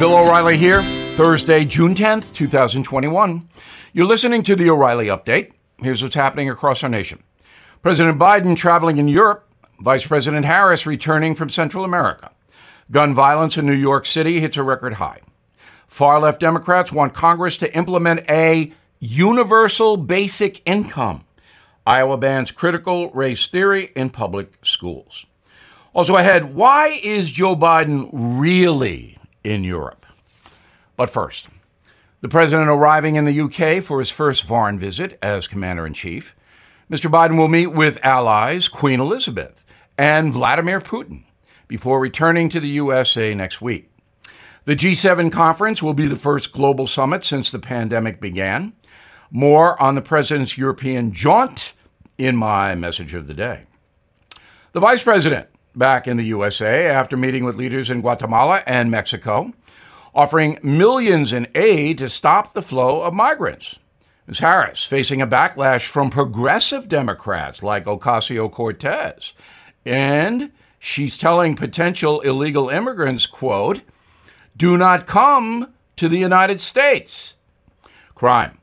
Bill O'Reilly here, Thursday, June 10th, 2021. You're listening to the O'Reilly Update. Here's what's happening across our nation President Biden traveling in Europe, Vice President Harris returning from Central America. Gun violence in New York City hits a record high. Far left Democrats want Congress to implement a universal basic income. Iowa bans critical race theory in public schools. Also ahead, why is Joe Biden really in Europe. But first, the president arriving in the UK for his first foreign visit as commander in chief. Mr. Biden will meet with allies Queen Elizabeth and Vladimir Putin before returning to the USA next week. The G7 conference will be the first global summit since the pandemic began. More on the president's European jaunt in my message of the day. The vice president back in the USA after meeting with leaders in Guatemala and Mexico, offering millions in aid to stop the flow of migrants. Ms. Harris facing a backlash from progressive Democrats like Ocasio Cortez. And she's telling potential illegal immigrants, quote, do not come to the United States. Crime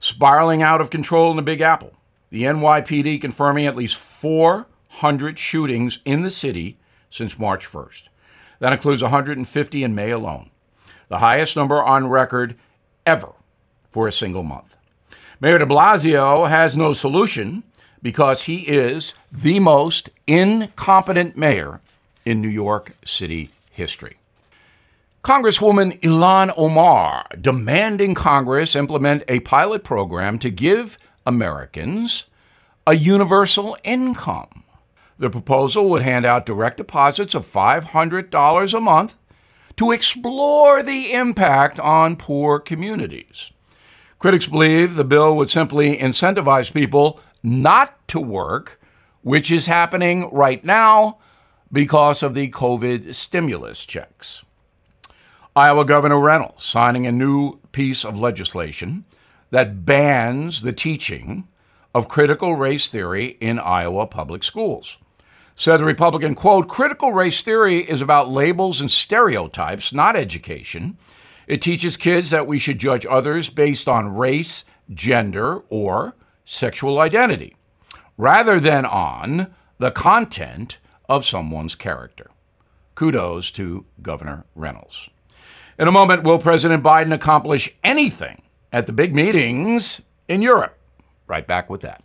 spiraling out of control in the Big Apple. The NYPD confirming at least four 100 shootings in the city since March 1st. That includes 150 in May alone, the highest number on record ever for a single month. Mayor de Blasio has no solution because he is the most incompetent mayor in New York City history. Congresswoman Ilhan Omar demanding Congress implement a pilot program to give Americans a universal income. The proposal would hand out direct deposits of $500 a month to explore the impact on poor communities. Critics believe the bill would simply incentivize people not to work, which is happening right now because of the COVID stimulus checks. Iowa Governor Reynolds signing a new piece of legislation that bans the teaching of critical race theory in Iowa public schools. Said the Republican, quote, critical race theory is about labels and stereotypes, not education. It teaches kids that we should judge others based on race, gender, or sexual identity, rather than on the content of someone's character. Kudos to Governor Reynolds. In a moment, will President Biden accomplish anything at the big meetings in Europe? Right back with that.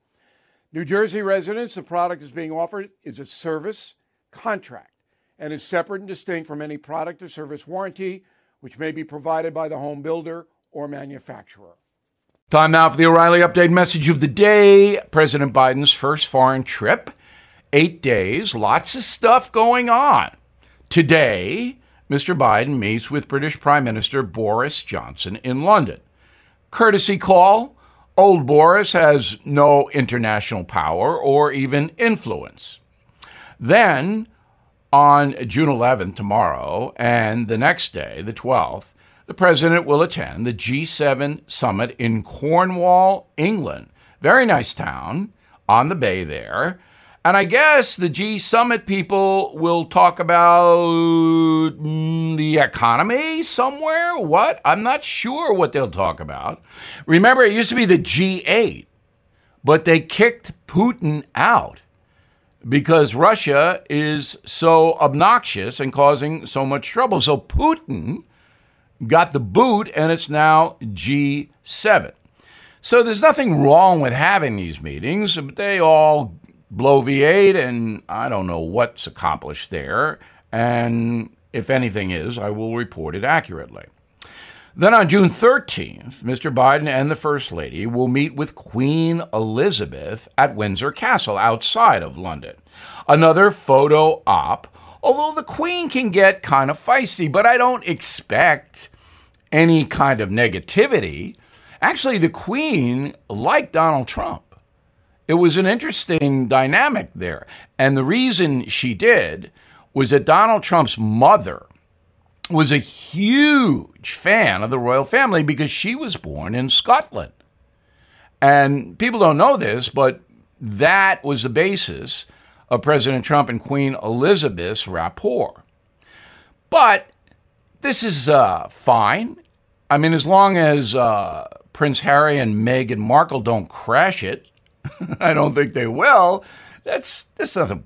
New Jersey residents, the product is being offered is a service contract and is separate and distinct from any product or service warranty, which may be provided by the home builder or manufacturer. Time now for the O'Reilly Update message of the day. President Biden's first foreign trip. Eight days, lots of stuff going on. Today, Mr. Biden meets with British Prime Minister Boris Johnson in London. Courtesy call Old Boris has no international power or even influence. Then, on June 11th, tomorrow, and the next day, the 12th, the president will attend the G7 summit in Cornwall, England. Very nice town on the bay there. And I guess the G Summit people will talk about mm, the economy somewhere. What? I'm not sure what they'll talk about. Remember, it used to be the G8, but they kicked Putin out because Russia is so obnoxious and causing so much trouble. So Putin got the boot, and it's now G7. So there's nothing wrong with having these meetings, but they all V8, and I don't know what's accomplished there. And if anything is, I will report it accurately. Then on June 13th, Mr. Biden and the First Lady will meet with Queen Elizabeth at Windsor Castle outside of London. Another photo op, although the Queen can get kind of feisty, but I don't expect any kind of negativity. Actually, the Queen liked Donald Trump. It was an interesting dynamic there. And the reason she did was that Donald Trump's mother was a huge fan of the royal family because she was born in Scotland. And people don't know this, but that was the basis of President Trump and Queen Elizabeth's rapport. But this is uh, fine. I mean, as long as uh, Prince Harry and Meghan Markle don't crash it, I don't think they will. That's that's not a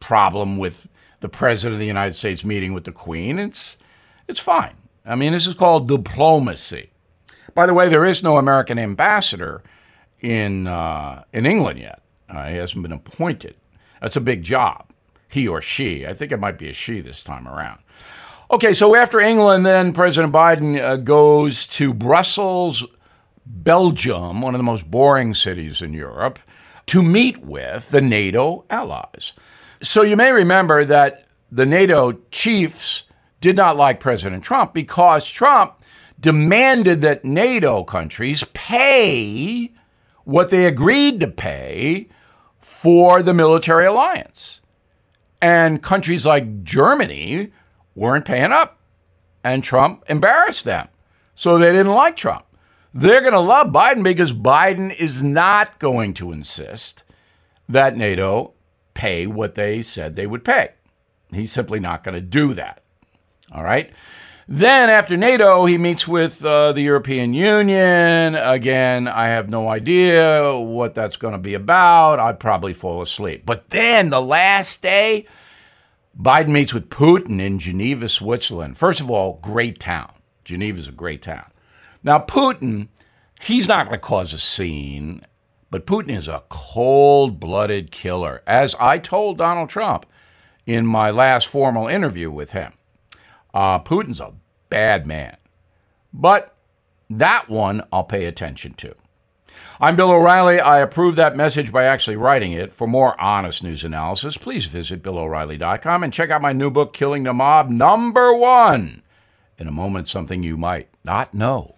problem with the president of the United States meeting with the Queen. It's it's fine. I mean, this is called diplomacy. By the way, there is no American ambassador in uh, in England yet. Uh, he hasn't been appointed. That's a big job. He or she. I think it might be a she this time around. Okay, so after England, then President Biden uh, goes to Brussels, Belgium, one of the most boring cities in Europe, to meet with the NATO allies. So you may remember that the NATO chiefs did not like President Trump because Trump demanded that NATO countries pay what they agreed to pay for the military alliance. And countries like Germany weren't paying up, and Trump embarrassed them. So they didn't like Trump. They're going to love Biden because Biden is not going to insist that NATO pay what they said they would pay. He's simply not going to do that. All right. Then after NATO, he meets with uh, the European Union. Again, I have no idea what that's going to be about. I'd probably fall asleep. But then the last day, Biden meets with Putin in Geneva, Switzerland. First of all, great town. Geneva is a great town. Now, Putin, he's not going to cause a scene, but Putin is a cold blooded killer, as I told Donald Trump in my last formal interview with him. Uh, Putin's a bad man. But that one I'll pay attention to. I'm Bill O'Reilly. I approve that message by actually writing it. For more honest news analysis, please visit BillO'Reilly.com and check out my new book, Killing the Mob, number one. In a moment, something you might not know.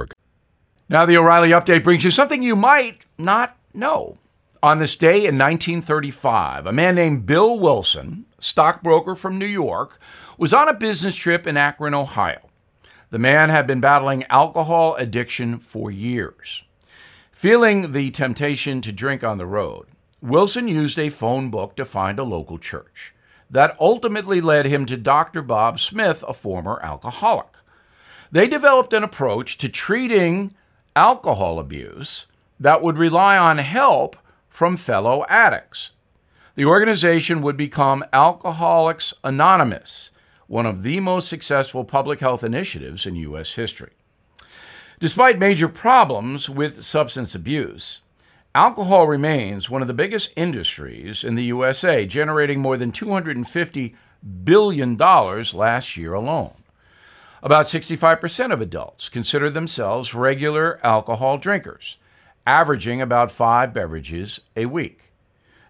Now, the O'Reilly update brings you something you might not know. On this day in 1935, a man named Bill Wilson, stockbroker from New York, was on a business trip in Akron, Ohio. The man had been battling alcohol addiction for years. Feeling the temptation to drink on the road, Wilson used a phone book to find a local church. That ultimately led him to Dr. Bob Smith, a former alcoholic. They developed an approach to treating alcohol abuse that would rely on help from fellow addicts. The organization would become Alcoholics Anonymous, one of the most successful public health initiatives in U.S. history. Despite major problems with substance abuse, alcohol remains one of the biggest industries in the USA, generating more than $250 billion last year alone. About 65% of adults consider themselves regular alcohol drinkers, averaging about five beverages a week.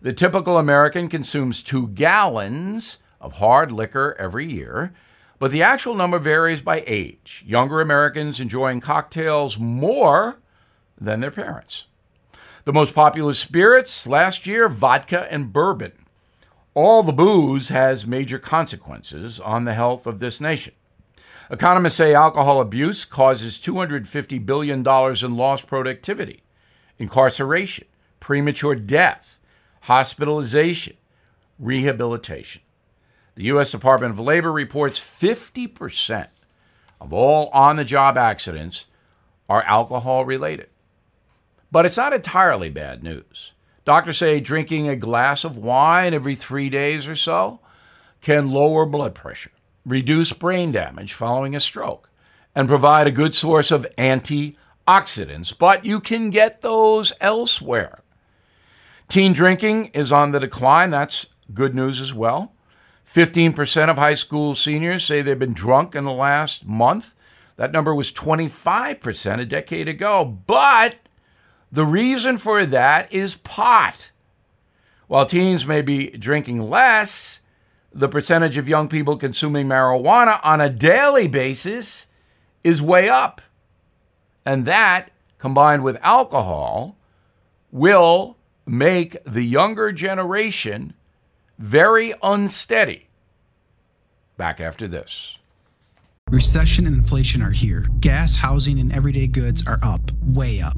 The typical American consumes two gallons of hard liquor every year, but the actual number varies by age. Younger Americans enjoying cocktails more than their parents. The most popular spirits last year vodka and bourbon. All the booze has major consequences on the health of this nation. Economists say alcohol abuse causes $250 billion in lost productivity, incarceration, premature death, hospitalization, rehabilitation. The U.S. Department of Labor reports 50% of all on the job accidents are alcohol related. But it's not entirely bad news. Doctors say drinking a glass of wine every three days or so can lower blood pressure, reduce brain damage following a stroke, and provide a good source of antioxidants. But you can get those elsewhere. Teen drinking is on the decline. That's good news as well. 15% of high school seniors say they've been drunk in the last month. That number was 25% a decade ago. But the reason for that is pot. While teens may be drinking less, the percentage of young people consuming marijuana on a daily basis is way up. And that, combined with alcohol, will make the younger generation very unsteady. Back after this. Recession and inflation are here. Gas, housing, and everyday goods are up, way up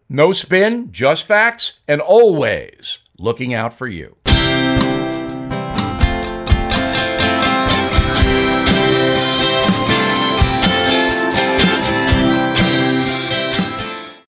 No spin, just facts, and always looking out for you.